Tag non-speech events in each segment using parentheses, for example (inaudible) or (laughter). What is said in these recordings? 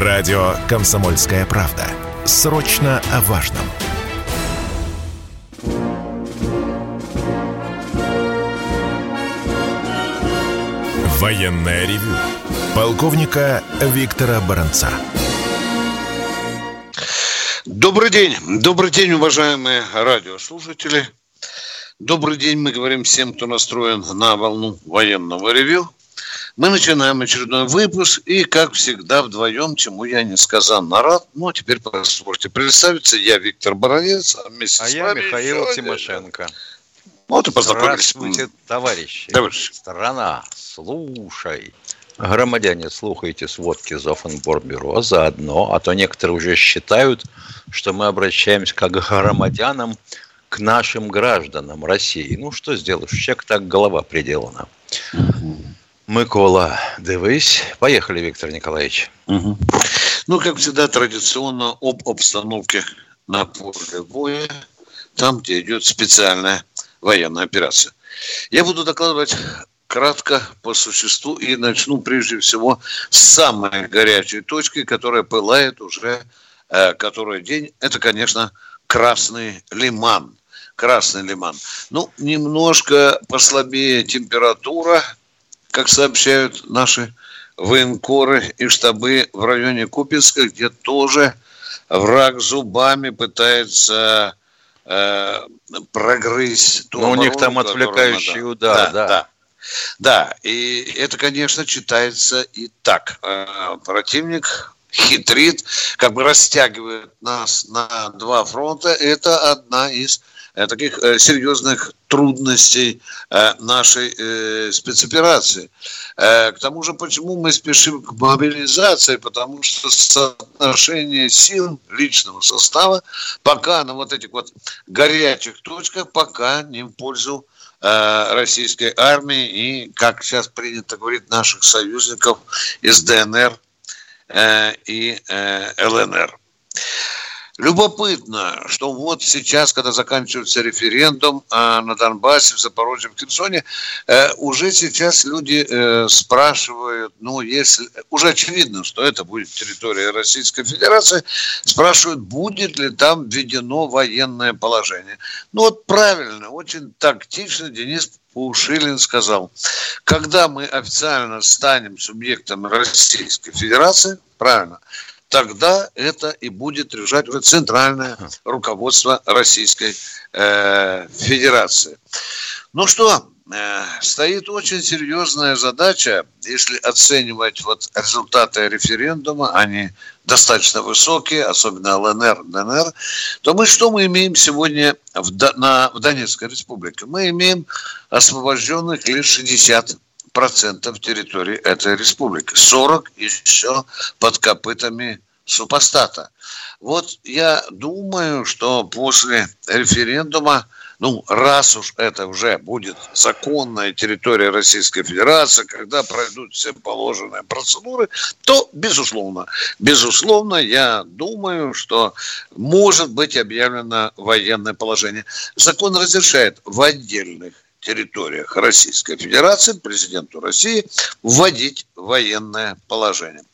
Радио «Комсомольская правда». Срочно о важном. Военное ревю. Полковника Виктора Баранца. Добрый день. Добрый день, уважаемые радиослушатели. Добрый день, мы говорим всем, кто настроен на волну военного ревю. Мы начинаем очередной выпуск, и, как всегда, вдвоем, чему я несказанно рад. Ну, а теперь позвольте представиться. Я Виктор Боровец, а вместе а с я Михаил еще... Тимошенко. Вот и познакомились. Здравствуйте, товарищи. Товарищ. Страна, слушай. Громадяне, слухайте сводки Зофенборбюро заодно, а то некоторые уже считают, что мы обращаемся как к громадянам к нашим гражданам России. Ну, что сделаешь, человек так голова приделана. Микола, дивись. Поехали, Виктор Николаевич. Угу. Ну, как всегда, традиционно об обстановке на поле боя, там, где идет специальная военная операция. Я буду докладывать кратко по существу и начну прежде всего с самой горячей точки, которая пылает уже э, который день. Это, конечно, Красный Лиман. Красный Лиман. Ну, немножко послабее температура, как сообщают наши военкоры и штабы в районе Купинска, где тоже враг зубами пытается э, прогрызть. Но ну, у них там отвлекающий удар, да. да. да. Да, и это, конечно, читается и так. Э, противник хитрит, как бы растягивает нас на два фронта. Это одна из таких э, серьезных трудностей э, нашей спецоперации. К тому же, почему мы спешим к мобилизации? Потому что соотношение сил личного состава пока на вот этих вот горячих точках пока не в пользу российской армии и, как сейчас принято говорить, наших союзников из ДНР и ЛНР. Любопытно, что вот сейчас, когда заканчивается референдум а, на Донбассе, в Запорожье, в Херсоне, э, уже сейчас люди э, спрашивают, ну, если... Уже очевидно, что это будет территория Российской Федерации, спрашивают, будет ли там введено военное положение. Ну, вот правильно, очень тактично Денис Пушилин сказал, когда мы официально станем субъектом Российской Федерации, правильно, тогда это и будет решать уже центральное руководство Российской э, Федерации. Ну что, э, стоит очень серьезная задача, если оценивать вот результаты референдума, они достаточно высокие, особенно ЛНР, ДНР, то мы что мы имеем сегодня в, на, в Донецкой республике? Мы имеем освобожденных лишь 60 процентов территории этой республики. 40 еще под копытами супостата. Вот я думаю, что после референдума, ну, раз уж это уже будет законная территория Российской Федерации, когда пройдут все положенные процедуры, то, безусловно, безусловно, я думаю, что может быть объявлено военное положение. Закон разрешает в отдельных территориях Российской Федерации президенту России вводить военное положение.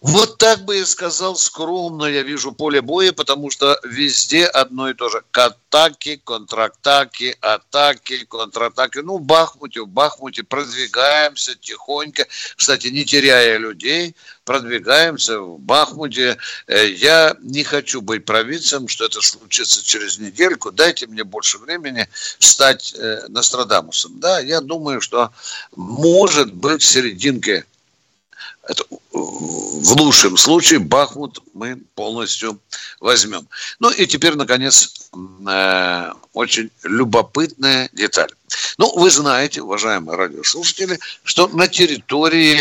Вот так бы и сказал скромно, я вижу поле боя, потому что везде одно и то же. Атаки, контратаки, атаки, контратаки. Ну, в Бахмуте, в Бахмуте продвигаемся тихонько. Кстати, не теряя людей, продвигаемся в Бахмуте. Э, я не хочу быть провидцем, что это случится через недельку. Дайте мне больше времени стать э, Нострадамусом. Да, я думаю, что может быть в серединке это в лучшем случае Бахмут мы полностью возьмем. Ну и теперь, наконец, э, очень любопытная деталь. Ну, вы знаете, уважаемые радиослушатели, что на территории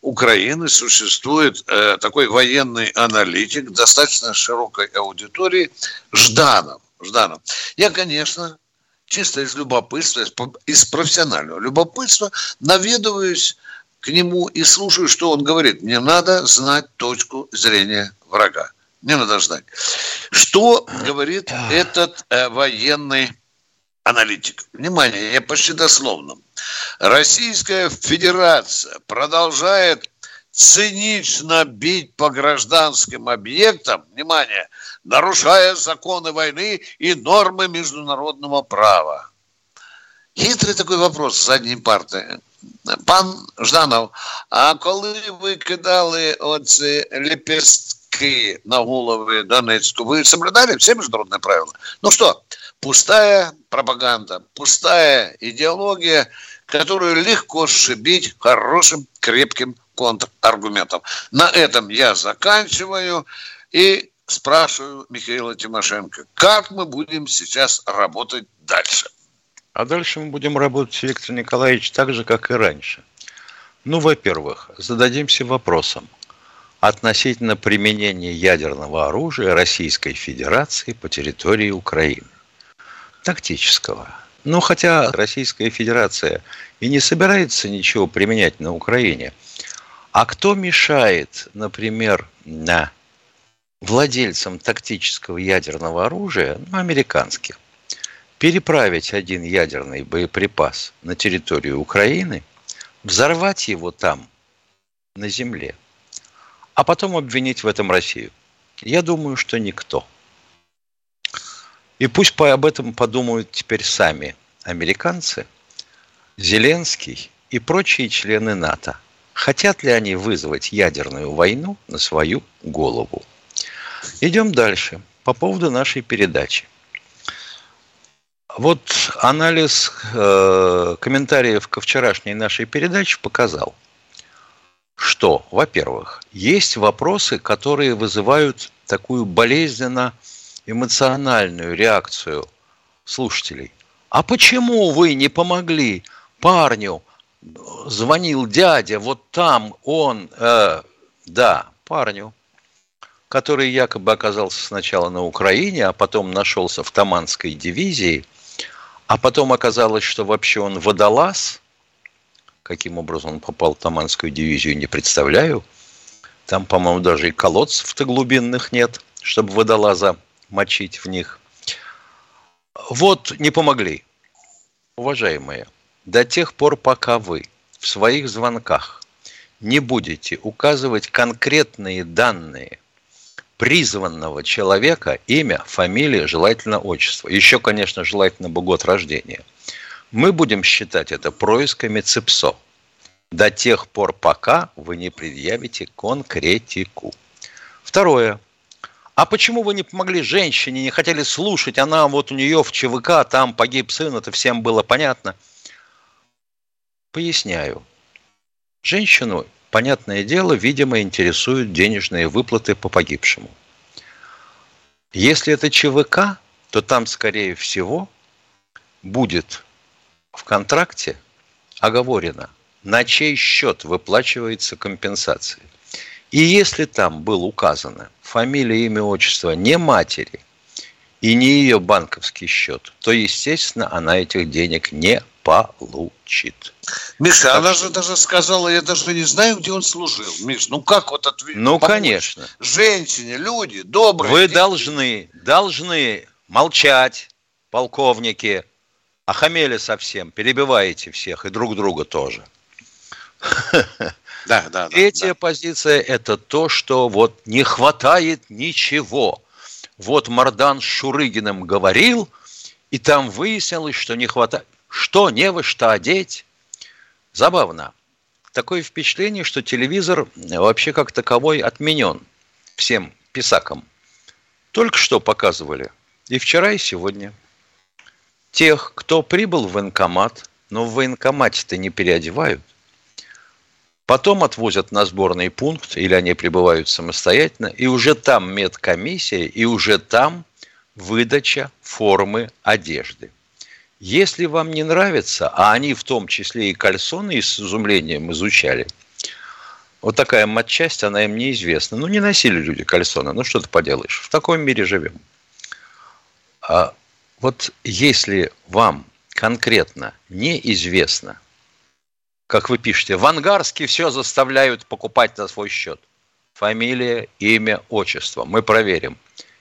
Украины существует э, такой военный аналитик достаточно широкой аудитории Жданов. Жданов. Я, конечно, чисто из любопытства, из профессионального любопытства наведываюсь к нему и слушаю, что он говорит. Мне надо знать точку зрения врага. Мне надо знать. Что говорит этот э, военный аналитик? Внимание, я почти дословно. Российская Федерация продолжает цинично бить по гражданским объектам, внимание, нарушая законы войны и нормы международного права. Хитрий такой вопрос з задньої парти. Пан Жданов, а коли ви кидали оці лепестки на головы Донецку, вы соблюдали все международные правила? Ну что, пустая пропаганда, пустая идеология, которую легко сшибить хорошим, крепким контраргументом. На этом я заканчиваю и спрашиваю Михаила Тимошенко, как мы будем сейчас работать дальше? А дальше мы будем работать, Виктор Николаевич, так же, как и раньше. Ну, во-первых, зададимся вопросом относительно применения ядерного оружия Российской Федерации по территории Украины. Тактического. Ну, хотя Российская Федерация и не собирается ничего применять на Украине. А кто мешает, например, на владельцам тактического ядерного оружия, ну, американских, переправить один ядерный боеприпас на территорию Украины, взорвать его там, на земле, а потом обвинить в этом Россию? Я думаю, что никто. И пусть об этом подумают теперь сами американцы, Зеленский и прочие члены НАТО. Хотят ли они вызвать ядерную войну на свою голову? Идем дальше по поводу нашей передачи. Вот анализ э, комментариев ко вчерашней нашей передаче показал, что, во-первых, есть вопросы, которые вызывают такую болезненно эмоциональную реакцию слушателей. А почему вы не помогли парню? Звонил дядя, вот там он, э, да, парню, который якобы оказался сначала на Украине, а потом нашелся в Таманской дивизии – а потом оказалось, что вообще он водолаз. Каким образом он попал в Таманскую дивизию, не представляю. Там, по-моему, даже и колодцев-то глубинных нет, чтобы водолаза мочить в них. Вот не помогли. Уважаемые, до тех пор, пока вы в своих звонках не будете указывать конкретные данные – призванного человека имя, фамилия, желательно отчество. Еще, конечно, желательно бы год рождения. Мы будем считать это происками ЦИПСО до тех пор, пока вы не предъявите конкретику. Второе. А почему вы не помогли женщине, не хотели слушать? Она вот у нее в ЧВК, там погиб сын, это всем было понятно. Поясняю. Женщину понятное дело, видимо, интересуют денежные выплаты по погибшему. Если это ЧВК, то там, скорее всего, будет в контракте оговорено, на чей счет выплачивается компенсация. И если там было указано фамилия, имя, отчество не матери и не ее банковский счет, то, естественно, она этих денег не получит. Миша, так она что... же даже сказала, я даже не знаю, где он служил. Миш, ну как вот ответить? Ну, помочь? конечно. Женщине, люди, добрые. Вы дети. должны, должны молчать, полковники, охамели совсем, перебиваете всех и друг друга тоже. Да, да, да. Третья да. позиция – это то, что вот не хватает ничего. Вот Мардан с Шурыгиным говорил, и там выяснилось, что не хватает. Что, не во что одеть? Забавно. Такое впечатление, что телевизор вообще как таковой отменен всем писакам. Только что показывали. И вчера, и сегодня. Тех, кто прибыл в военкомат, но в военкомате-то не переодевают. Потом отвозят на сборный пункт, или они прибывают самостоятельно, и уже там медкомиссия, и уже там выдача формы одежды. Если вам не нравится, а они в том числе и кальсоны с изумлением изучали, вот такая матчасть, она им неизвестна. Ну, не носили люди кальсоны, ну что ты поделаешь. В таком мире живем. А вот если вам конкретно неизвестно, как вы пишете, в Ангарске все заставляют покупать на свой счет. Фамилия, имя, отчество. Мы проверим.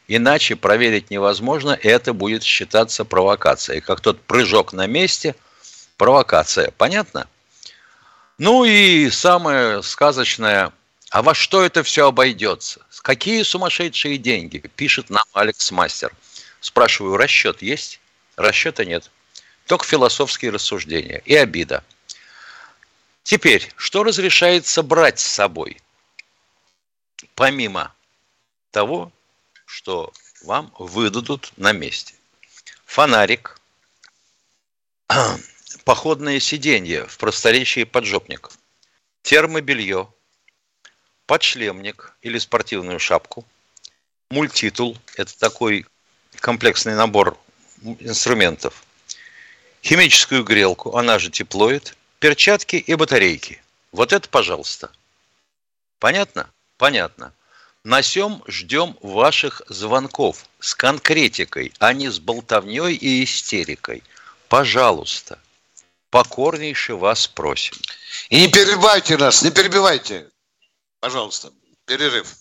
Иначе проверить невозможно, и это будет считаться провокацией. Как тот прыжок на месте, провокация. Понятно? Ну и самое сказочное А во что это все обойдется? Какие сумасшедшие деньги? Пишет нам Алекс Мастер. Спрашиваю, расчет есть? Расчета нет. Только философские рассуждения и обида. Теперь, что разрешается брать с собой? Помимо того, что вам выдадут на месте. Фонарик, (clears throat) походное сиденье в просторечии поджопник, термобелье, подшлемник или спортивную шапку, мультитул – это такой комплексный набор инструментов, химическую грелку, она же теплоид, перчатки и батарейки. Вот это, пожалуйста. Понятно? Понятно. На сём ждем ваших звонков с конкретикой, а не с болтовней и истерикой. Пожалуйста, покорнейше вас просим. И не перебивайте нас, не перебивайте. Пожалуйста, перерыв.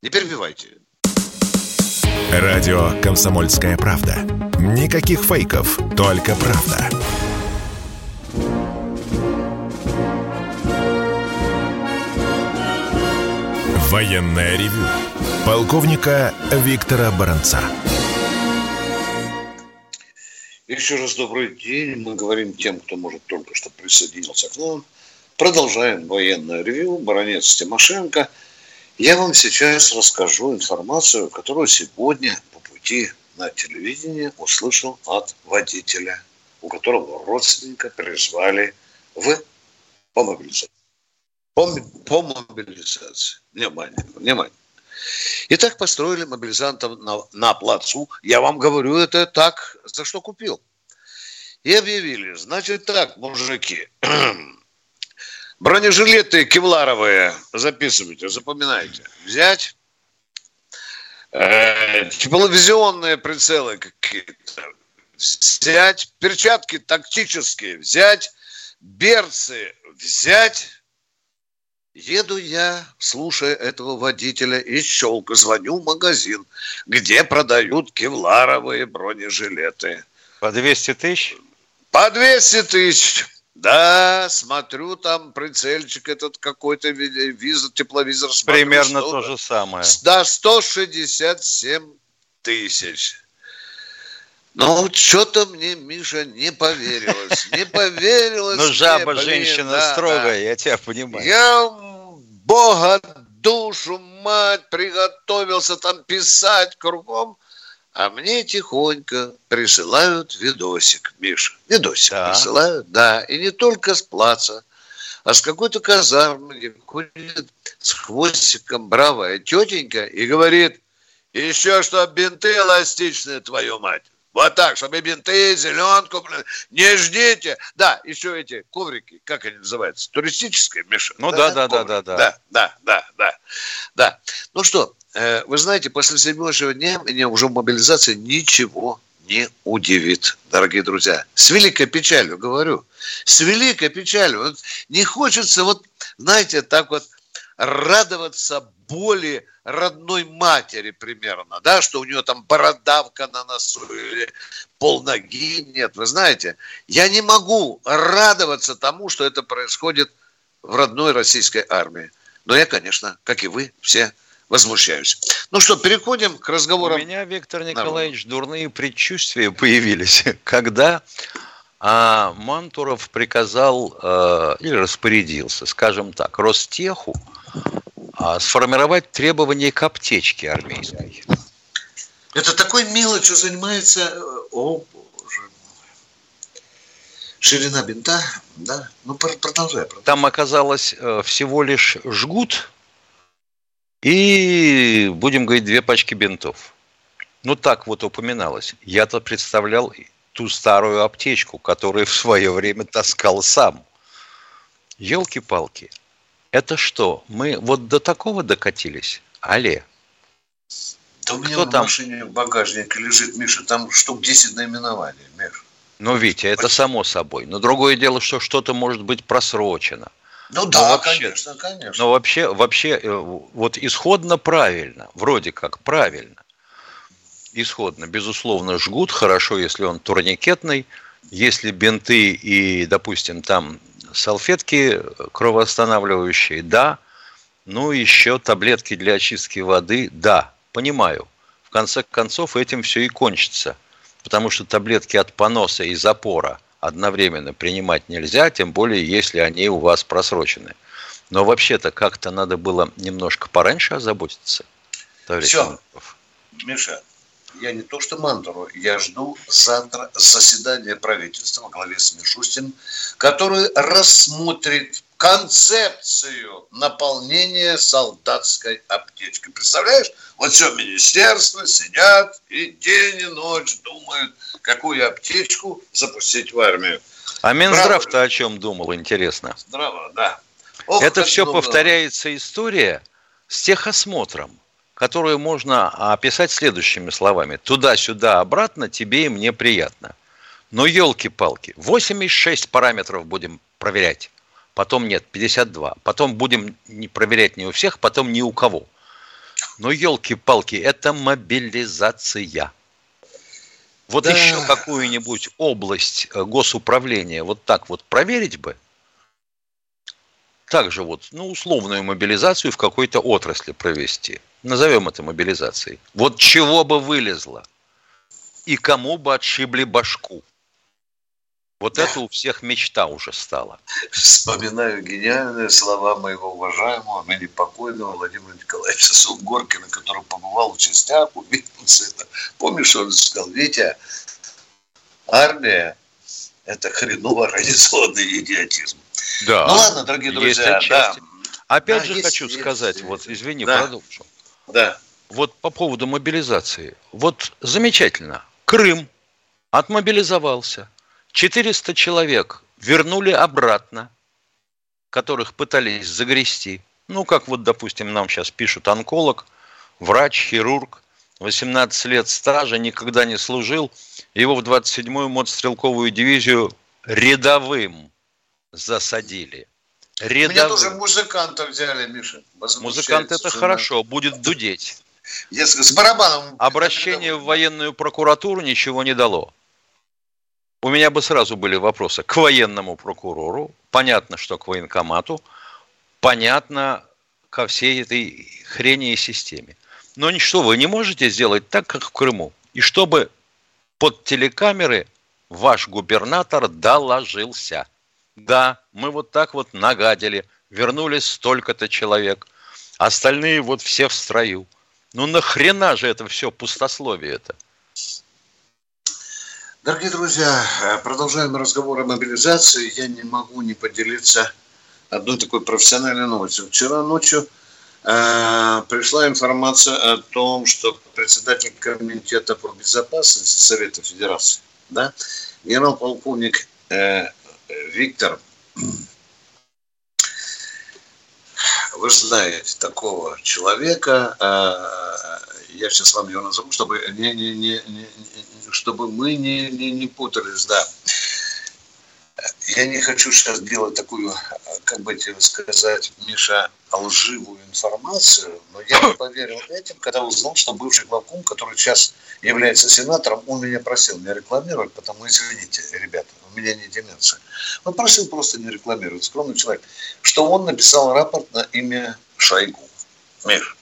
Не перебивайте. Радио «Комсомольская правда». Никаких фейков, только правда. Военное ревю. Полковника Виктора Баранца. Еще раз добрый день. Мы говорим тем, кто может только что присоединился к нам. Продолжаем военное ревю. Баронец Тимошенко. Я вам сейчас расскажу информацию, которую сегодня по пути на телевидение услышал от водителя, у которого родственника призвали в по. По, по мобилизации. Внимание, внимание. Итак, построили мобилизантов на, на плацу. Я вам говорю это так, за что купил. И объявили, значит так, мужики, (clears throat) Бронежилеты кевларовые, записывайте, запоминайте. Взять э, тепловизионные прицелы какие-то, взять перчатки тактические, взять берцы, взять. Еду я, слушая этого водителя, и щелку звоню в магазин, где продают кевларовые бронежилеты. По 200 тысяч? По 200 тысяч. Да, смотрю, там прицельчик этот какой-то визор, тепловизор. Смотрю, Примерно что, то же самое. Да, 167 тысяч. Ну, что-то мне, Миша, не поверилось. Не (laughs) поверилось. Ну, жаба, женщина строгая, я тебя понимаю. Я, бога, душу, мать, приготовился там писать кругом. А мне тихонько присылают видосик, Миша. Видосик да. присылают, да. И не только с плаца, а с какой-то казармы, где ходит с хвостиком бравая тетенька и говорит, еще что бинты эластичные, твою мать. Вот так, чтобы бинты, зеленку, не ждите. Да, еще эти коврики, как они называются, туристические, Миша? Ну да, да, да, да, да. Да, да, да, да. Да. Ну что, Э, вы знаете, после сегодняшнего дня меня уже мобилизация ничего не удивит, дорогие друзья. С великой печалью говорю. С великой печалью. Вот не хочется, вот, знаете, так вот радоваться боли родной матери примерно, да, что у нее там бородавка на носу или полноги нет. Вы знаете, я не могу радоваться тому, что это происходит в родной российской армии. Но я, конечно, как и вы, все возмущаюсь. Ну что, переходим к разговорам. У меня, Виктор Николаевич, да. дурные предчувствия появились, (laughs) когда а, Мантуров приказал а, или распорядился, скажем так, Ростеху а, сформировать требования к аптечке армейской. Это такой мелочью занимается... Э, о, боже мой. Ширина бинта, да? Ну, продолжай. продолжай. Там оказалось э, всего лишь жгут и, будем говорить, две пачки бинтов. Ну, так вот упоминалось. Я-то представлял ту старую аптечку, которую в свое время таскал сам. Елки-палки. Это что, мы вот до такого докатились? Але? Да у меня Кто в там? машине в багажнике лежит, Миша, там штук 10 наименований, Миша. Ну, Витя, это само собой. Но другое дело, что что-то может быть просрочено. Ну да, но вообще, конечно, конечно. Но вообще, вообще, э, вот исходно правильно, вроде как правильно. Исходно, безусловно, жгут хорошо, если он турникетный, если бинты и, допустим, там салфетки кровоостанавливающие, да, Ну, еще таблетки для очистки воды, да, понимаю. В конце концов, этим все и кончится. Потому что таблетки от поноса и запора одновременно принимать нельзя, тем более, если они у вас просрочены. Но вообще-то как-то надо было немножко пораньше озаботиться. Все, Миша, я не то что мантру, я жду завтра заседания правительства во главе с Мишустин, который рассмотрит концепцию наполнения солдатской аптечкой. Представляешь? Вот все министерство сидят и день и ночь думают, какую аптечку запустить в армию. А Минздрав-то о чем думал, интересно? Здраво, да. Ох, Это все думал. повторяется история с техосмотром, которую можно описать следующими словами. Туда-сюда, обратно, тебе и мне приятно. Но елки-палки, 86 параметров будем проверять потом нет, 52. Потом будем не проверять не у всех, потом ни у кого. Но елки-палки, это мобилизация. Вот да. еще какую-нибудь область э, госуправления вот так вот проверить бы, также вот, ну, условную мобилизацию в какой-то отрасли провести. Назовем это мобилизацией. Вот чего бы вылезло? И кому бы отшибли башку? Вот это у всех мечта уже стала. Вспоминаю гениальные слова моего уважаемого, ныне покойного Владимира Николаевича Сунгоркина, который побывал в частях, увидел это. Помнишь, он сказал, Витя, армия – это хреново организованный идиотизм. Да. Ну ладно, дорогие друзья, да. Опять да, же есть, хочу есть, сказать, есть, вот извини, да. продолжу. Да. Вот по поводу мобилизации. Вот замечательно. Крым отмобилизовался – 400 человек вернули обратно, которых пытались загрести. Ну, как вот, допустим, нам сейчас пишут онколог, врач, хирург, 18 лет стажа, никогда не служил. Его в 27-ю мотострелковую дивизию рядовым засадили. Рядовым. Меня тоже музыканта взяли, Миша. Музыкант это хорошо, будет дудеть. Если с барабаном. Обращение в военную прокуратуру ничего не дало у меня бы сразу были вопросы к военному прокурору, понятно, что к военкомату, понятно ко всей этой хрени и системе. Но ничто вы не можете сделать так, как в Крыму. И чтобы под телекамеры ваш губернатор доложился. Да, мы вот так вот нагадили, вернулись столько-то человек, остальные вот все в строю. Ну нахрена же это все пустословие это? Дорогие друзья, э, продолжаем разговор о мобилизации. Я не могу не поделиться одной такой профессиональной новостью. Вчера ночью пришла информация о том, что председатель комитета по безопасности Совета Федерации, да, генерал-полковник э, Виктор, (clears throat) вы знаете такого человека, э, я сейчас вам его назову, чтобы не, не, не, не, чтобы мы не, не, не путались, да. Я не хочу сейчас делать такую, как бы тебе сказать, Миша, лживую информацию, но я не поверил этим, когда узнал, что бывший главком, который сейчас является сенатором, он меня просил не рекламировать, потому, извините, ребята, у меня не деменция. Он просил просто не рекламировать, скромный человек, что он написал рапорт на имя Шойгу. Миш,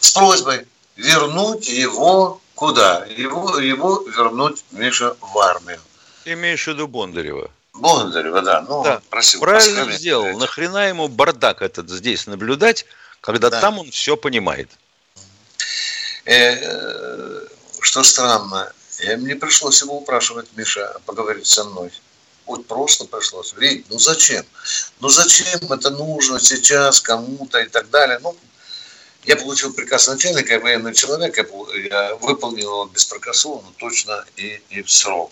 с просьбой вернуть его Куда? Его, его вернуть, Миша, в армию. Имеешь в виду Бондарева? Бондарева, да. Ну, да. просил. Правильно сделал. Эти. Нахрена ему бардак этот здесь наблюдать, когда да. там он все понимает? Э, э, что странно, я, мне пришлось его упрашивать, Миша, поговорить со мной. Вот просто пришлось. Ведь, ну зачем? Ну зачем это нужно сейчас кому-то и так далее? Ну, я получил приказ начальника, я военный человек, я, я выполнил его беспрекословно, точно и, и в срок.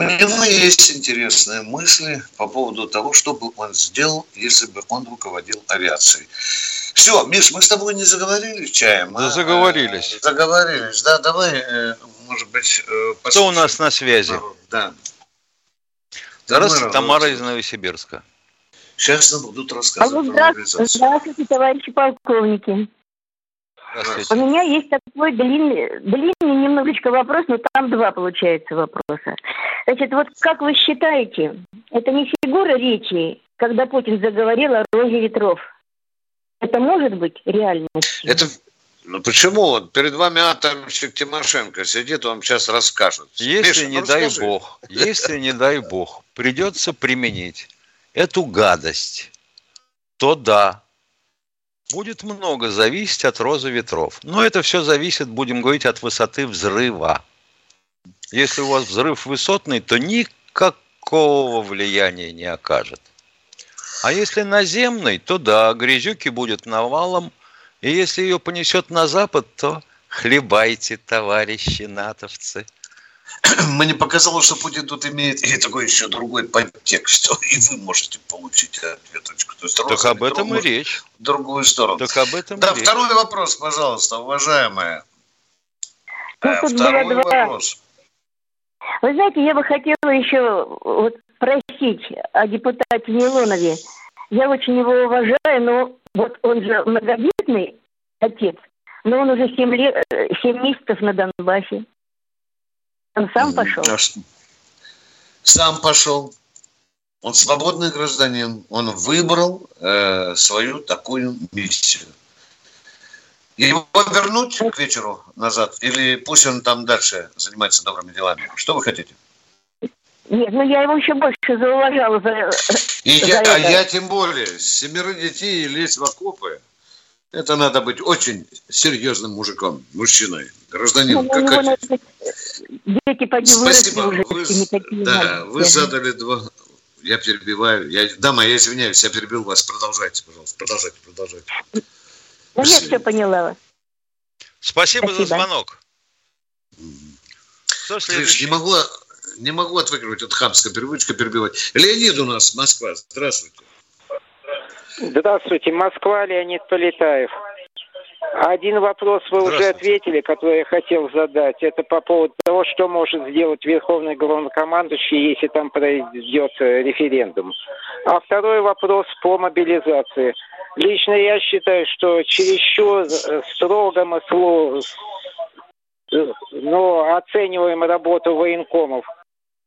У него есть интересные мысли по поводу того, что бы он сделал, если бы он руководил авиацией. Все, Миш, мы с тобой не заговорились чаем? Да, а? заговорились. Заговорились, да, давай, э, может быть, послушаем. Кто у нас на связи? Да. Здравствуйте, Тамара из Новосибирска. Сейчас нам будут рассказывать Алло, здравствуйте, здравствуйте, товарищи полковники. У меня есть такой длинный, длинный немножечко вопрос, но там два получается вопроса. Значит, вот как вы считаете, это не фигура речи, когда Путин заговорил о розе ветров? Это может быть реальностью? Это ну почему? Вот перед вами атомщик Тимошенко сидит, он сейчас расскажет. Если Миша, не ну, дай расскажи. бог, если не дай бог, придется применить эту гадость, то да, будет много зависеть от розы ветров. Но это все зависит, будем говорить, от высоты взрыва. Если у вас взрыв высотный, то никакого влияния не окажет. А если наземный, то да, грязюки будет навалом, и если ее понесет на запад, то хлебайте, товарищи натовцы. (clears throat) Мне показалось, что Путин тут имеет и такой еще другой подтекст, (laughs) и вы можете получить ответочку. То есть так об этом другую, и речь. В другую сторону. Так об этом Да, второй речь. вопрос, пожалуйста, уважаемая. Ну, э, второй два... вопрос. Вы знаете, я бы хотела еще вот спросить о депутате Милонове. Я очень его уважаю, но вот он же многодетный отец, но он уже 7, лет, 7 месяцев на Донбассе. Он сам пошел. Сам пошел. Он свободный гражданин. Он выбрал э, свою такую миссию. Его вернуть к вечеру назад? Или пусть он там дальше занимается добрыми делами? Что вы хотите? Нет, ну я его еще больше зауважала за, и за я, это. А я тем более, семеро детей лезть в окопы, это надо быть очень серьезным мужиком, мужчиной, гражданином. Ну, как. Дети Спасибо. Уже, вы, да, вы задали два... Я перебиваю. Я, дама, я извиняюсь, я перебил вас. Продолжайте, пожалуйста. Продолжайте, продолжайте. Ну, я все поняла. Спасибо, Спасибо. за звонок. Кто следующий? не могу не могу отвыкнуть от хамской привычки перебивать. Леонид у нас, Москва. Здравствуйте. Здравствуйте. Москва, Леонид Полетаев. Один вопрос вы уже ответили, который я хотел задать. Это по поводу того, что может сделать Верховный главнокомандующий, если там пройдет э, референдум. А второй вопрос по мобилизации. Лично я считаю, что чересчур э, строго мы э, но оцениваем работу военкомов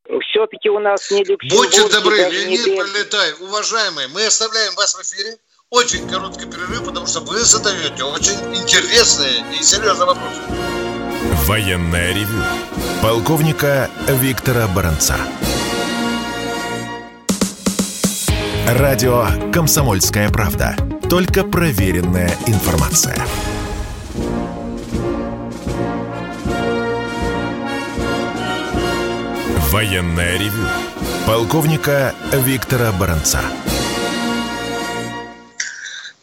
все-таки у нас не Люксембург. Будьте добры, Леонид не... Пролетаев, уважаемые, мы оставляем вас в эфире. Очень короткий перерыв, потому что вы задаете очень интересные и серьезные вопросы. Военная ревю. Полковника Виктора Баранца. Радио «Комсомольская правда». Только проверенная информация. Военное ревю полковника Виктора Баранца.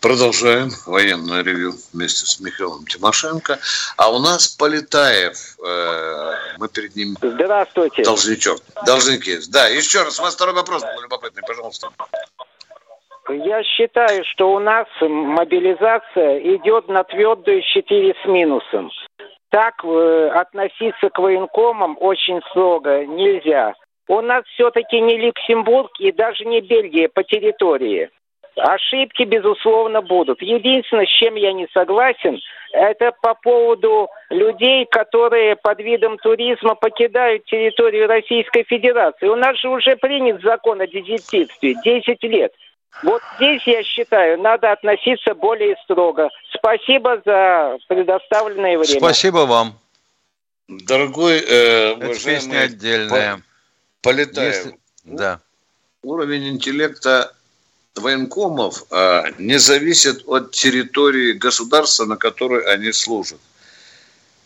Продолжаем военное ревю вместе с Михаилом Тимошенко. А у нас Полетаев. Э, мы перед ним... Здравствуйте. Должничок. Должники. Да, еще раз. У вас второй вопрос был любопытный, пожалуйста. Я считаю, что у нас мобилизация идет на твердую 4 с минусом так э, относиться к военкомам очень строго нельзя. У нас все-таки не Люксембург и даже не Бельгия по территории. Ошибки, безусловно, будут. Единственное, с чем я не согласен, это по поводу людей, которые под видом туризма покидают территорию Российской Федерации. У нас же уже принят закон о дезертирстве 10 лет. Вот здесь, я считаю, надо относиться более строго. Спасибо за предоставленное время. Спасибо вам. Дорогой, э, Это песня отдельная. Полетаев. Если... Да. Уровень интеллекта военкомов э, не зависит от территории государства, на которой они служат.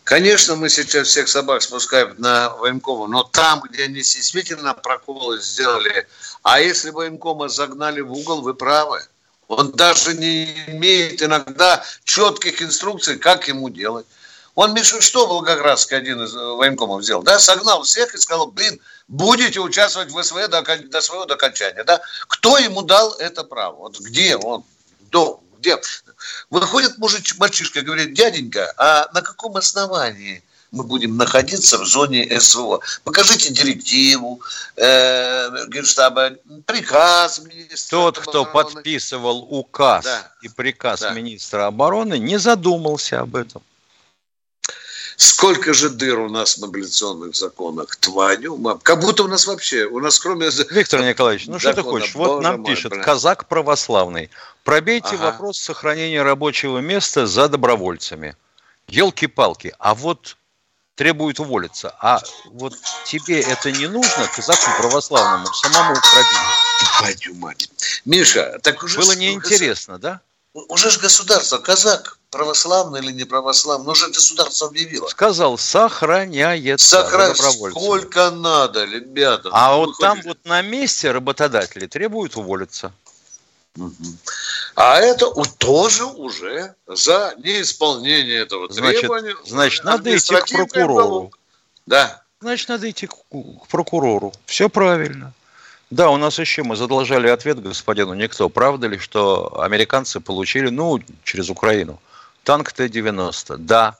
Конечно, мы сейчас всех собак спускаем на военкомов, но там, где они действительно проколы сделали, а если военкома загнали в угол, вы правы. Он даже не имеет иногда четких инструкций, как ему делать. Он, Миша, что Волгоградский один из военкомов сделал? Да, согнал всех и сказал, блин, будете участвовать в СВ до, до своего окончания. Да? Кто ему дал это право? Вот где он? До, где? Выходит мужич, мальчишка, говорит, дяденька, а на каком основании мы будем находиться в зоне СВО? Покажите директиву э, Генштаба, приказ министра Тот, кто обороны. подписывал указ да. и приказ да. министра обороны, не задумался об этом. Сколько же дыр у нас в мобилизационных законах? Твою мам. Как будто у нас вообще, у нас кроме... Виктор Николаевич, ну что ты хочешь? Вот нам мой, пишет, блин. казак православный. Пробейте ага. вопрос сохранения рабочего места за добровольцами. Елки-палки. А вот требует уволиться. А вот тебе это не нужно, казаку православному, самому пробить? Твою мать. Миша, так уже... Было неинтересно, да? Уже же государство, казак, православный или не православный, уже государство объявило. Сказал, сохраняется Сохран... Сколько надо, ребята. А вот там вот на месте работодатели требуют уволиться. А это тоже уже за неисполнение этого значит, требования. Значит, надо идти к прокурору. Да. Значит, надо идти к прокурору. Все правильно. Да, у нас еще мы задолжали ответ господину Никто. Правда ли, что американцы получили, ну, через Украину, танк Т-90? Да,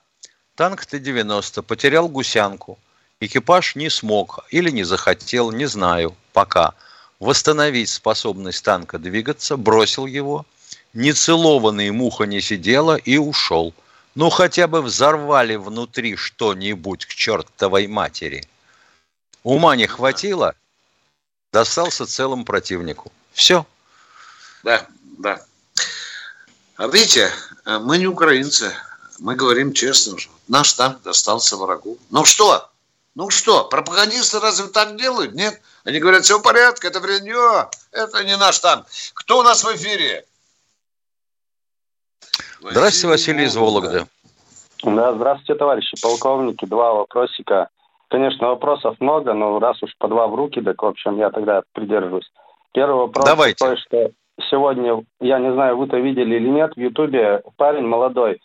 танк Т-90 потерял гусянку. Экипаж не смог или не захотел, не знаю, пока. Восстановить способность танка двигаться, бросил его. Нецелованный муха не сидела и ушел. Ну, хотя бы взорвали внутри что-нибудь к чертовой матери. Ума не хватило – достался целому противнику. Все. Да, да. А видите, мы не украинцы. Мы говорим честно уже. Наш танк достался врагу. Ну что? Ну что, пропагандисты разве так делают? Нет? Они говорят, все в порядке, это вранье, это не наш танк. Кто у нас в эфире? Здравствуйте, Василий из Вологды. Да, здравствуйте, товарищи полковники. Два вопросика. Конечно, вопросов много, но раз уж по два в руки, так, в общем, я тогда придерживаюсь. Первый вопрос Давайте. такой, что сегодня, я не знаю, вы-то видели или нет, в Ютубе парень молодой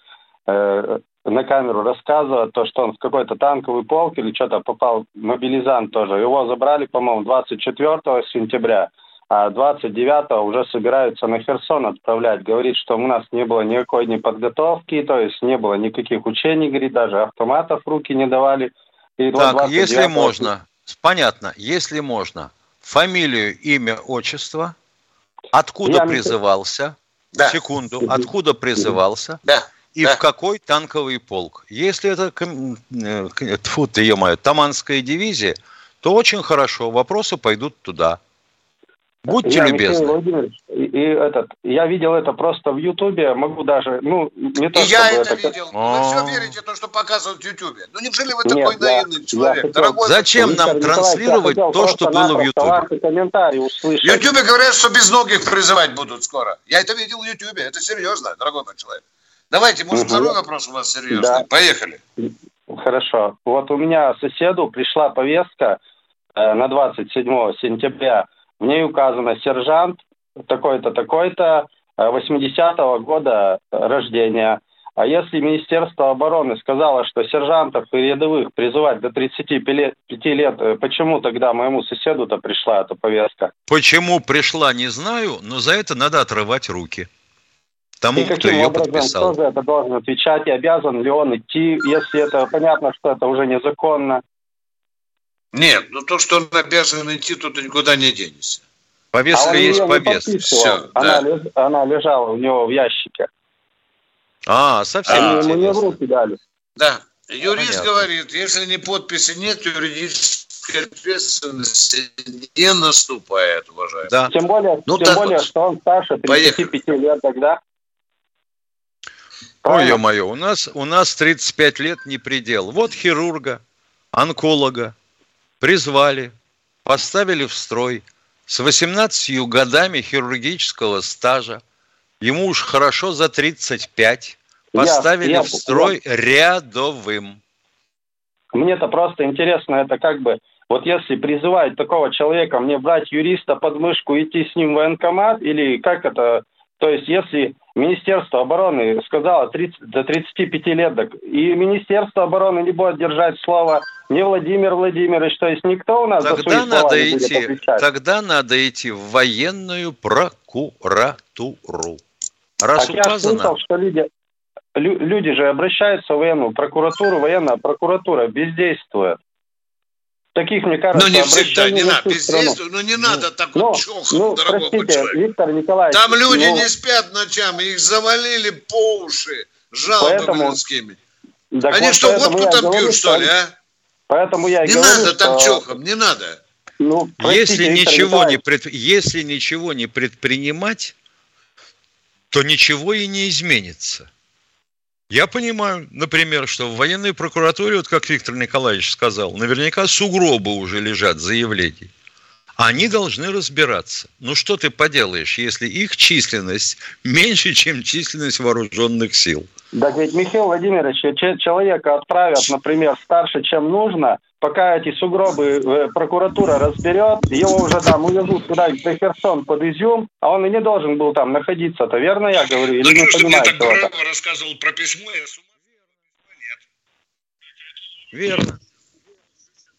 э, на камеру рассказывает то, что он в какой-то танковый полк или что-то попал, мобилизант тоже. Его забрали, по-моему, 24 сентября, а 29 уже собираются на Херсон отправлять. Говорит, что у нас не было никакой ни подготовки, то есть не было никаких учений, говорит, даже автоматов руки не давали. И так, если можно, понятно, если можно, фамилию, имя, отчество, откуда Я призывался, да. секунду, откуда призывался, да. и да. в какой танковый полк. Если это, э, тьфу ты, е Таманская дивизия, то очень хорошо, вопросы пойдут туда. Будьте я, любезны. Владимирович, и, и этот, я видел это просто в Ютубе, могу даже, ну, не то, И я это, это видел. Вы все верите то, что показывают в Ютубе. Ну, неужели вы Нет, такой я, наивный человек? Я хотел, Зачем нам Виктор транслировать то, что было в Ютубе? В Ютубе говорят, что без многих призывать будут скоро. Я это видел в Ютубе, это серьезно, дорогой мой человек. Давайте, может, угу. второй вопрос у вас серьезный. Да. Поехали. Хорошо. Вот у меня соседу пришла повестка э, на 27 сентября в ней указано сержант такой-то, такой-то, 80-го э, года рождения. А если Министерство обороны сказало, что сержантов и рядовых призывать до 35 лет, 5 лет, э, почему тогда моему соседу-то пришла эта повестка? Почему пришла, не знаю, но за это надо отрывать руки. Тому, и кто ее образом, подписал. Кто за это должен отвечать и обязан ли он идти, если это понятно, что это уже незаконно? Нет, ну то, что он обязан идти, тут никуда не денешься. Повестка а есть повестка. Все, она, да. леж, она лежала у него в ящике. А, совсем а, ему не в руки дали. Да. Юрист Понятно. говорит, если не подписи нет, юридическая ответственность не наступает, уважаемый. Да. Тем более, ну, тем более вот. что он старше 35 Поехали. лет тогда. Ой, ё-моё, у нас, у нас 35 лет не предел. Вот хирурга, онколога, призвали, поставили в строй с 18 годами хирургического стажа. Ему уж хорошо за 35. Поставили я, я, в строй я... рядовым. Мне это просто интересно, это как бы, вот если призывать такого человека, мне брать юриста под мышку, идти с ним в военкомат, или как это, то есть если Министерство обороны сказало 30, до 35 лет, и Министерство обороны не будет держать слово, не Владимир Владимирович, то есть никто у нас тогда за надо идти, Тогда надо идти в военную прокуратуру. Раз так указано... я слышал, что люди, люди же обращаются в военную прокуратуру, военная прокуратура бездействует таких, мне кажется, Ну, не всегда, не надо, бездействовать, ну, не надо так ну, вот чохом, ну, дорогой простите. Виктор Николаевич. Там люди ну, не спят ночами, их завалили по уши жалобами поэтому, людскими. Так Они вот что, водку там говорю, пьют, что ли, а? Поэтому я не говорю, надо там что... чохом, не надо. Ну, простите, если, ничего не пред... если ничего не предпринимать, то ничего и не изменится. Я понимаю, например, что в военной прокуратуре, вот как Виктор Николаевич сказал, наверняка сугробы уже лежат заявлений. Они должны разбираться. Ну что ты поделаешь, если их численность меньше, чем численность вооруженных сил? Да ведь, Михаил Владимирович, человека отправят, например, старше, чем нужно, пока эти сугробы э, прокуратура разберет, его уже там увезут куда-нибудь на Херсон под Изюм, а он и не должен был там находиться-то, верно я говорю? Или не понимаете? Мне так рассказывал про письмо, я с ума нет. Верно.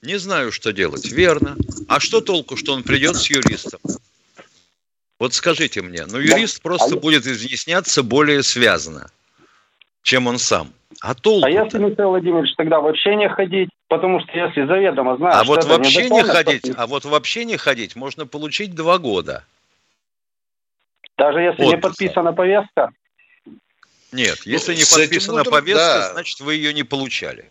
Не знаю, что делать. Верно. А что толку, что он придет с юристом? Вот скажите мне, ну юрист да. просто а будет изъясняться более связано, чем он сам. А толку? А если, Михаил Владимирович, тогда вообще не ходить, потому что если заведомо знаешь, а вот вообще не, ходить, а вот вообще не ходить можно получить два года. Даже если вот. не подписана повестка? Нет, если ну, не подписана повестка, да. значит вы ее не получали.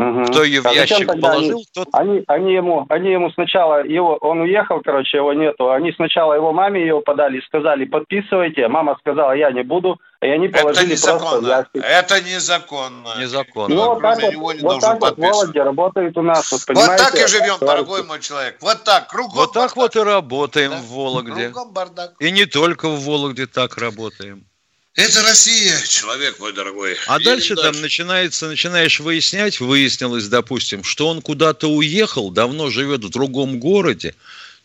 Угу. Кто ее в а ящик положил, они, тот... Они, они, ему, они ему сначала, его, он уехал, короче, его нету. Они сначала его маме ее подали и сказали, подписывайте. Мама сказала, я не буду. И они положили это просто ящик. Это незаконно. Незаконно. Ну, вот так, вот, вот так вот Вологде работает у нас. Вот, вот так и живем, дорогой мой человек. Вот так, кругом Вот так бардак. вот и работаем да? в Вологде. Кругом бардак. И не только в Вологде так работаем. Это Россия, человек мой дорогой. А Едем дальше, дальше там начинается, начинаешь выяснять, выяснилось, допустим, что он куда-то уехал, давно живет в другом городе,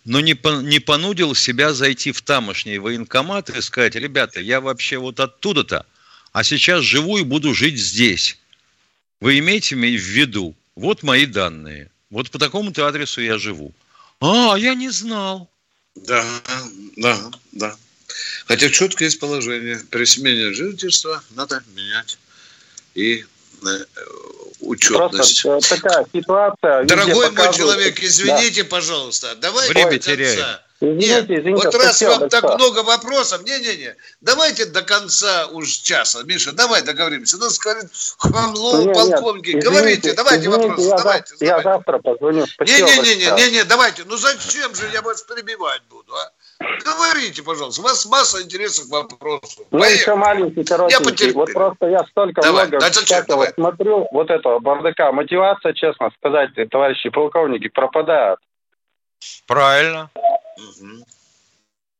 но не, по, не понудил себя зайти в тамошний военкомат и сказать, ребята, я вообще вот оттуда-то, а сейчас живу и буду жить здесь. Вы имеете в виду, вот мои данные, вот по такому-то адресу я живу. А, я не знал. Да, да, да. Хотя четко есть положение. При смене жительства надо менять и э, учетность. Просто такая ситуация. Дорогой мой человек, извините, да. пожалуйста, давайте Время теряем. Извините, Нет, извините, вот раз вам да так что? много вопросов, не-не-не, давайте до конца уж часа, Миша, давай договоримся. У нас говорит хамло, полковники, говорите, давайте извините, вопросы, я давайте. Я давайте. завтра позвоню. Не-не-не, давайте, ну зачем же я вас перебивать буду, а? Говорите, пожалуйста. У вас масса интересных вопросов. Ну, Поехали. еще маленький, коротенький. Я вот просто я столько давай, много всякого смотрю, вот этого бардака. Мотивация, честно сказать, товарищи полковники, пропадает. Правильно. Угу.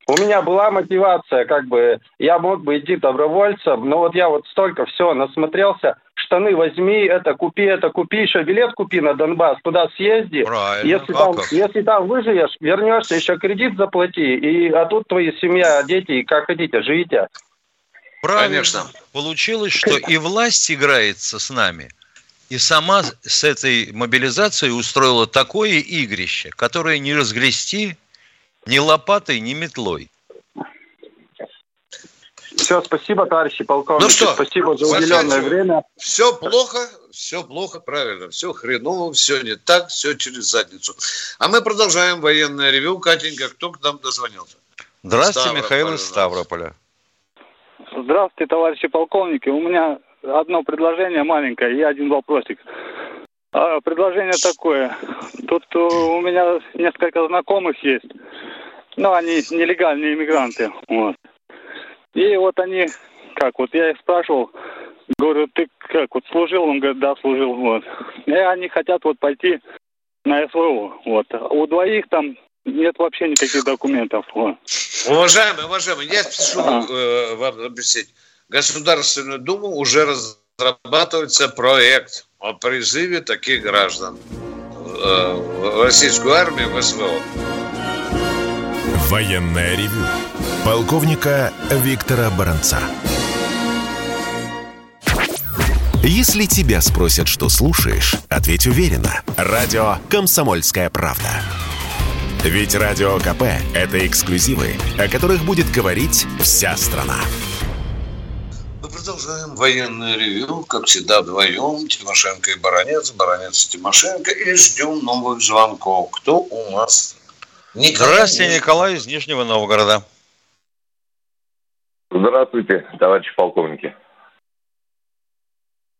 У меня была мотивация, как бы, я мог бы идти добровольцем, но вот я вот столько все насмотрелся, штаны возьми, это купи, это купи, еще билет купи на Донбасс, туда съезди. Правильно. Если, там, если там выживешь, вернешься, еще кредит заплати, и, а тут твоя семья, дети, как хотите, живите. Правильно. Конечно. Получилось, что и власть играется с нами, и сама с этой мобилизацией устроила такое игрище, которое не разгрести ни лопатой, ни метлой. Все, спасибо, товарищи полковники. Ну что, спасибо за уделенное время. Все плохо, все плохо, правильно. Все хреново, все не так, все через задницу. А мы продолжаем военное ревю. Катенька, кто к нам дозвонился? Здравствуйте, Ставрополь, Михаил из Ставрополя. Здравствуйте, товарищи полковники. У меня одно предложение маленькое и один вопросик. А, предложение такое. Тут у меня несколько знакомых есть. Ну, они нелегальные иммигранты. Вот. И вот они, как, вот я их спрашивал, говорю, ты как, вот служил? Он говорит, да, служил. Вот. И они хотят вот пойти на СВО. Вот. У двоих там нет вообще никаких документов. Вот. Уважаемый, уважаемый, я спешу а. э, вам объяснить. Государственную Думу уже разрабатывается проект о призыве таких граждан э, в российскую армию в СВО. Военное ревю полковника Виктора Баранца. Если тебя спросят, что слушаешь, ответь уверенно. Радио «Комсомольская правда». Ведь Радио КП – это эксклюзивы, о которых будет говорить вся страна. Продолжаем военное ревю, как всегда, вдвоем. Тимошенко и Баранец, Баранец и Тимошенко. И ждем новых звонков. Кто у нас? Николай Здравствуйте, Николай из Нижнего Новгорода. Здравствуйте, товарищи полковники.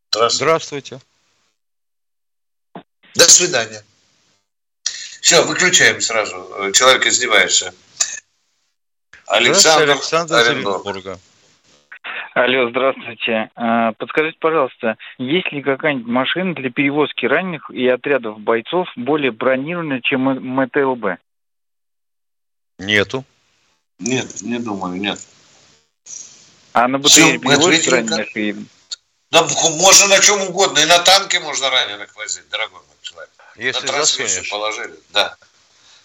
Здравствуйте. Здравствуйте. До свидания. Все, выключаем сразу. Человек издевается. Александр, Александр Оренбурга. Алло, здравствуйте. А, подскажите, пожалуйста, есть ли какая-нибудь машина для перевозки раненых и отрядов бойцов более бронированная, чем МТЛБ? Нету. Нет, не думаю, нет. А на БТР перевозят раненых и... Да можно на чем угодно, и на танке можно раненых возить, дорогой мой человек. Если засунешь. положили, да.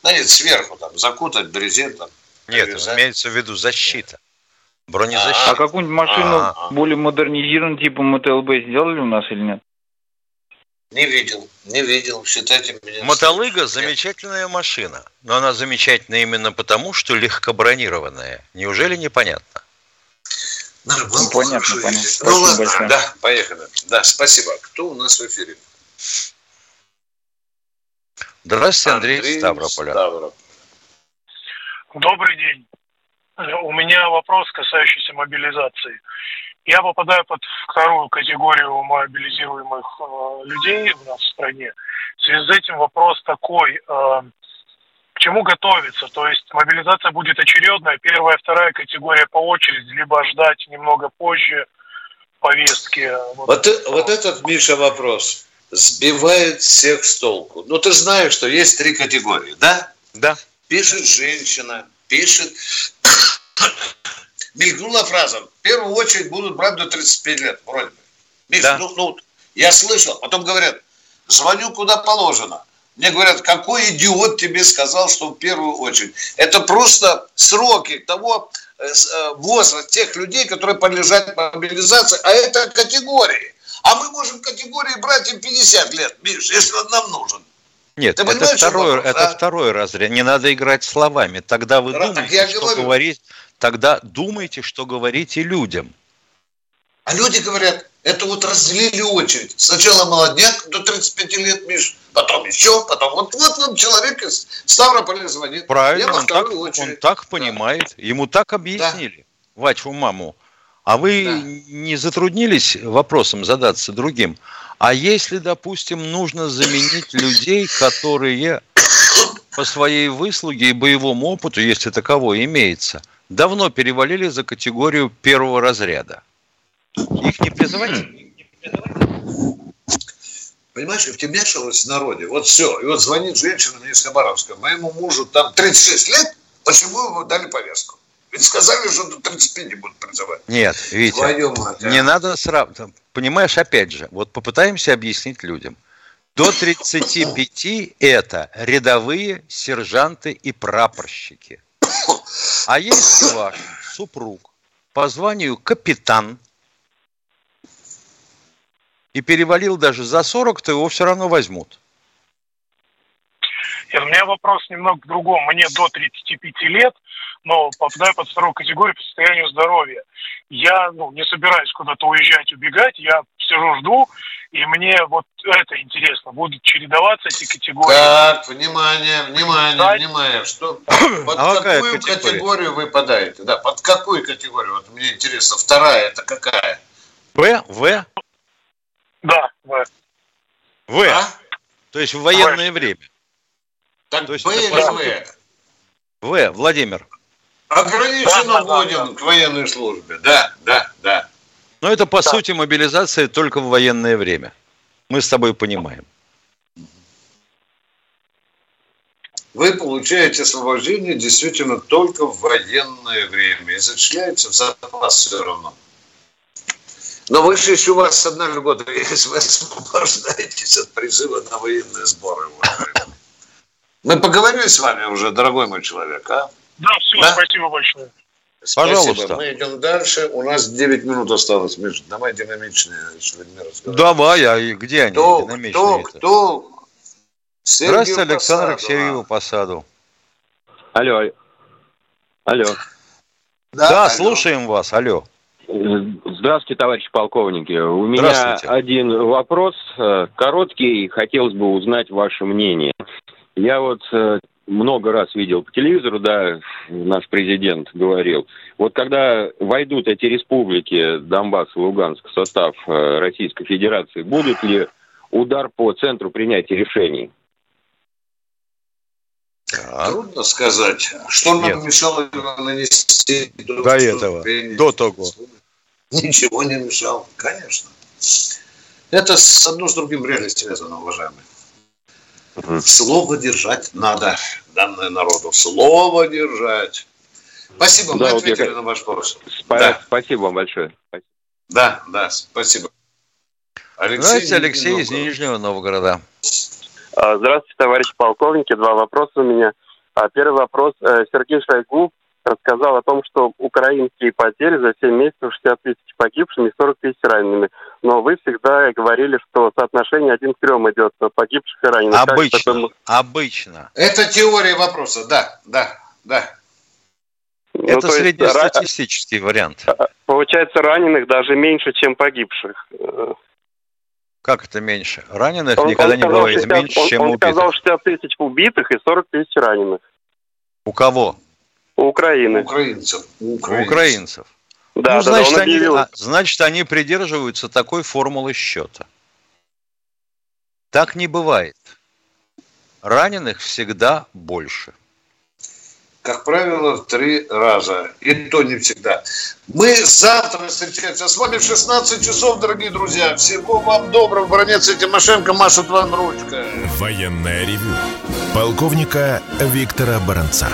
Да нет, сверху там, закутать брезентом. Нет, привязать. имеется в виду защита. Бронезащита. А, какую-нибудь машину А-а-а. более модернизированную, типа МТЛБ, сделали у нас или нет? Не видел, не видел, считайте меня. Мотолыга – замечательная машина, но она замечательная именно потому, что легкобронированная. Неужели непонятно? Было ну, понятно, понятно. Ну ладно, большое. да, поехали. Да, спасибо. Кто у нас в эфире? Здравствуйте, Андрей, Андрей Ставрополя. Ставрополь. Добрый день. У меня вопрос, касающийся мобилизации. Я попадаю под вторую категорию мобилизируемых э, людей у нас в стране. В связи с этим вопрос такой, э, к чему готовиться? То есть мобилизация будет очередная, первая, вторая категория по очереди, либо ждать немного позже повестки. Вот, вот, вот этот, Миша, вопрос сбивает всех с толку. Ну, ты знаешь, что есть три категории, да? Да. Пишет женщина, пишет... Мелькнула фраза. В первую очередь будут брать до 35 лет, вроде бы. Миш, да. ну, ну, я слышал. Потом говорят, звоню куда положено. Мне говорят, какой идиот тебе сказал, что в первую очередь. Это просто сроки того э, э, возраста тех людей, которые подлежат мобилизации, а это категории. А мы можем категории брать им 50 лет, Миш, если он нам нужен. Нет, Ты это, второй, вопрос, это да? второй разряд. Не надо играть словами. Тогда вы Раз, думаете, что говорю. говорить. Тогда думайте, что говорите людям. А люди говорят, это вот разделили очередь. Сначала молодняк до 35 лет, Миш, потом еще, потом вот вот вот человек из Ставрополя звонит. Правильно, он так, он так понимает. Да. Ему так объяснили. Да. Вачу маму. А вы да. не затруднились вопросом задаться другим? А если, допустим, нужно заменить людей, которые по своей выслуге и боевому опыту, если таковой имеется, давно перевалили за категорию первого разряда? Их не призывать? Понимаешь, втемяшилось в народе. Вот все. И вот звонит женщина мне из Хабаровска. Моему мужу там 36 лет, почему ему дали повестку? Ведь сказали, что до 35 не будут призывать. Нет, Витя, мать, а? не надо сравнивать. Понимаешь, опять же, вот попытаемся объяснить людям. До 35 это рядовые сержанты и прапорщики. А если ваш супруг по званию капитан и перевалил даже за 40, то его все равно возьмут. Нет, у меня вопрос немного к другому. Мне до 35 лет, но попадаю под вторую категорию по состоянию здоровья. Я ну, не собираюсь куда-то уезжать, убегать. Я сижу, жду, и мне вот это интересно. Будут чередоваться эти категории. Так, внимание, внимание, да. внимание. Что, (clears throat) под а какую категория? категорию вы подаете? Да, под какую категорию? Вот мне интересно. Вторая это какая? В? В? Да, В. В. А? То есть в военное в. время. Так То есть Б или В? В, Владимир. Ограниченно годен к военной службе. Да, да, да. Но это, по да. сути, мобилизация только в военное время. Мы с тобой понимаем. Вы получаете освобождение действительно только в военное время. И зачисляется в запас все равно. Но вы же еще у вас одна льгота есть, вы освобождаетесь от призыва на военные сборы. Мы поговорили с вами уже, дорогой мой человек, а? Да, все, да? спасибо большое. Спасибо. Пожалуйста. Мы идем дальше. У нас 9 минут осталось, Миша. Давай динамичные с людьми Давай, а где они кто, динамичные? Кто, кто? Здравствуйте, Александр, к Сергею Посаду. Алло. Алло. Да, да алло. слушаем вас. Алло. Здравствуйте, товарищи полковники. У меня один вопрос, э, короткий, хотелось бы узнать ваше мнение. Я вот э, много раз видел по телевизору, да, наш президент говорил. Вот когда войдут эти республики Донбасс и Луганск в состав э, Российской Федерации, будет ли удар по центру принятия решений? Так. Трудно сказать. Что нам мешало нанести до, до этого, до того? Ничего не мешало, конечно. Это с одно с другим реально связано, уважаемые. Слово держать надо, данное народу. Слово держать. Спасибо, да, мы вот ответили я... на ваш вопрос. Спа- да. Спасибо вам большое. Да, да, спасибо. Алексей, Здравствуйте, Алексей из Нижнего Новгорода. А, здравствуйте, товарищи полковники. Два вопроса у меня. А, первый вопрос. Э, Сергей Шойгу рассказал о том, что украинские потери за 7 месяцев 60 тысяч погибшими и 40 тысяч ранеными. Но вы всегда говорили, что соотношение один к трем идет погибших и раненых. Обычно, такой... обычно. Это теория вопроса, да, да, да. Ну, Это среднестатистический ра... вариант. А, получается, раненых даже меньше, чем погибших. Как это меньше? Раненых он, никогда он не бывает 60, меньше, он, чем он убитых. Он сказал 60 тысяч убитых и 40 тысяч раненых. У кого? У Украины. Украинцев. У украинцев. украинцев. Да, ну, да, значит, да, они, а, значит, они придерживаются такой формулы счета. Так не бывает. Раненых всегда больше. Как правило, в три раза. И то не всегда. Мы завтра встречаемся с вами в 16 часов, дорогие друзья. Всего вам доброго. Бронец и Тимошенко машут вам ручкой. Военная ревю. Полковника Виктора Баранца.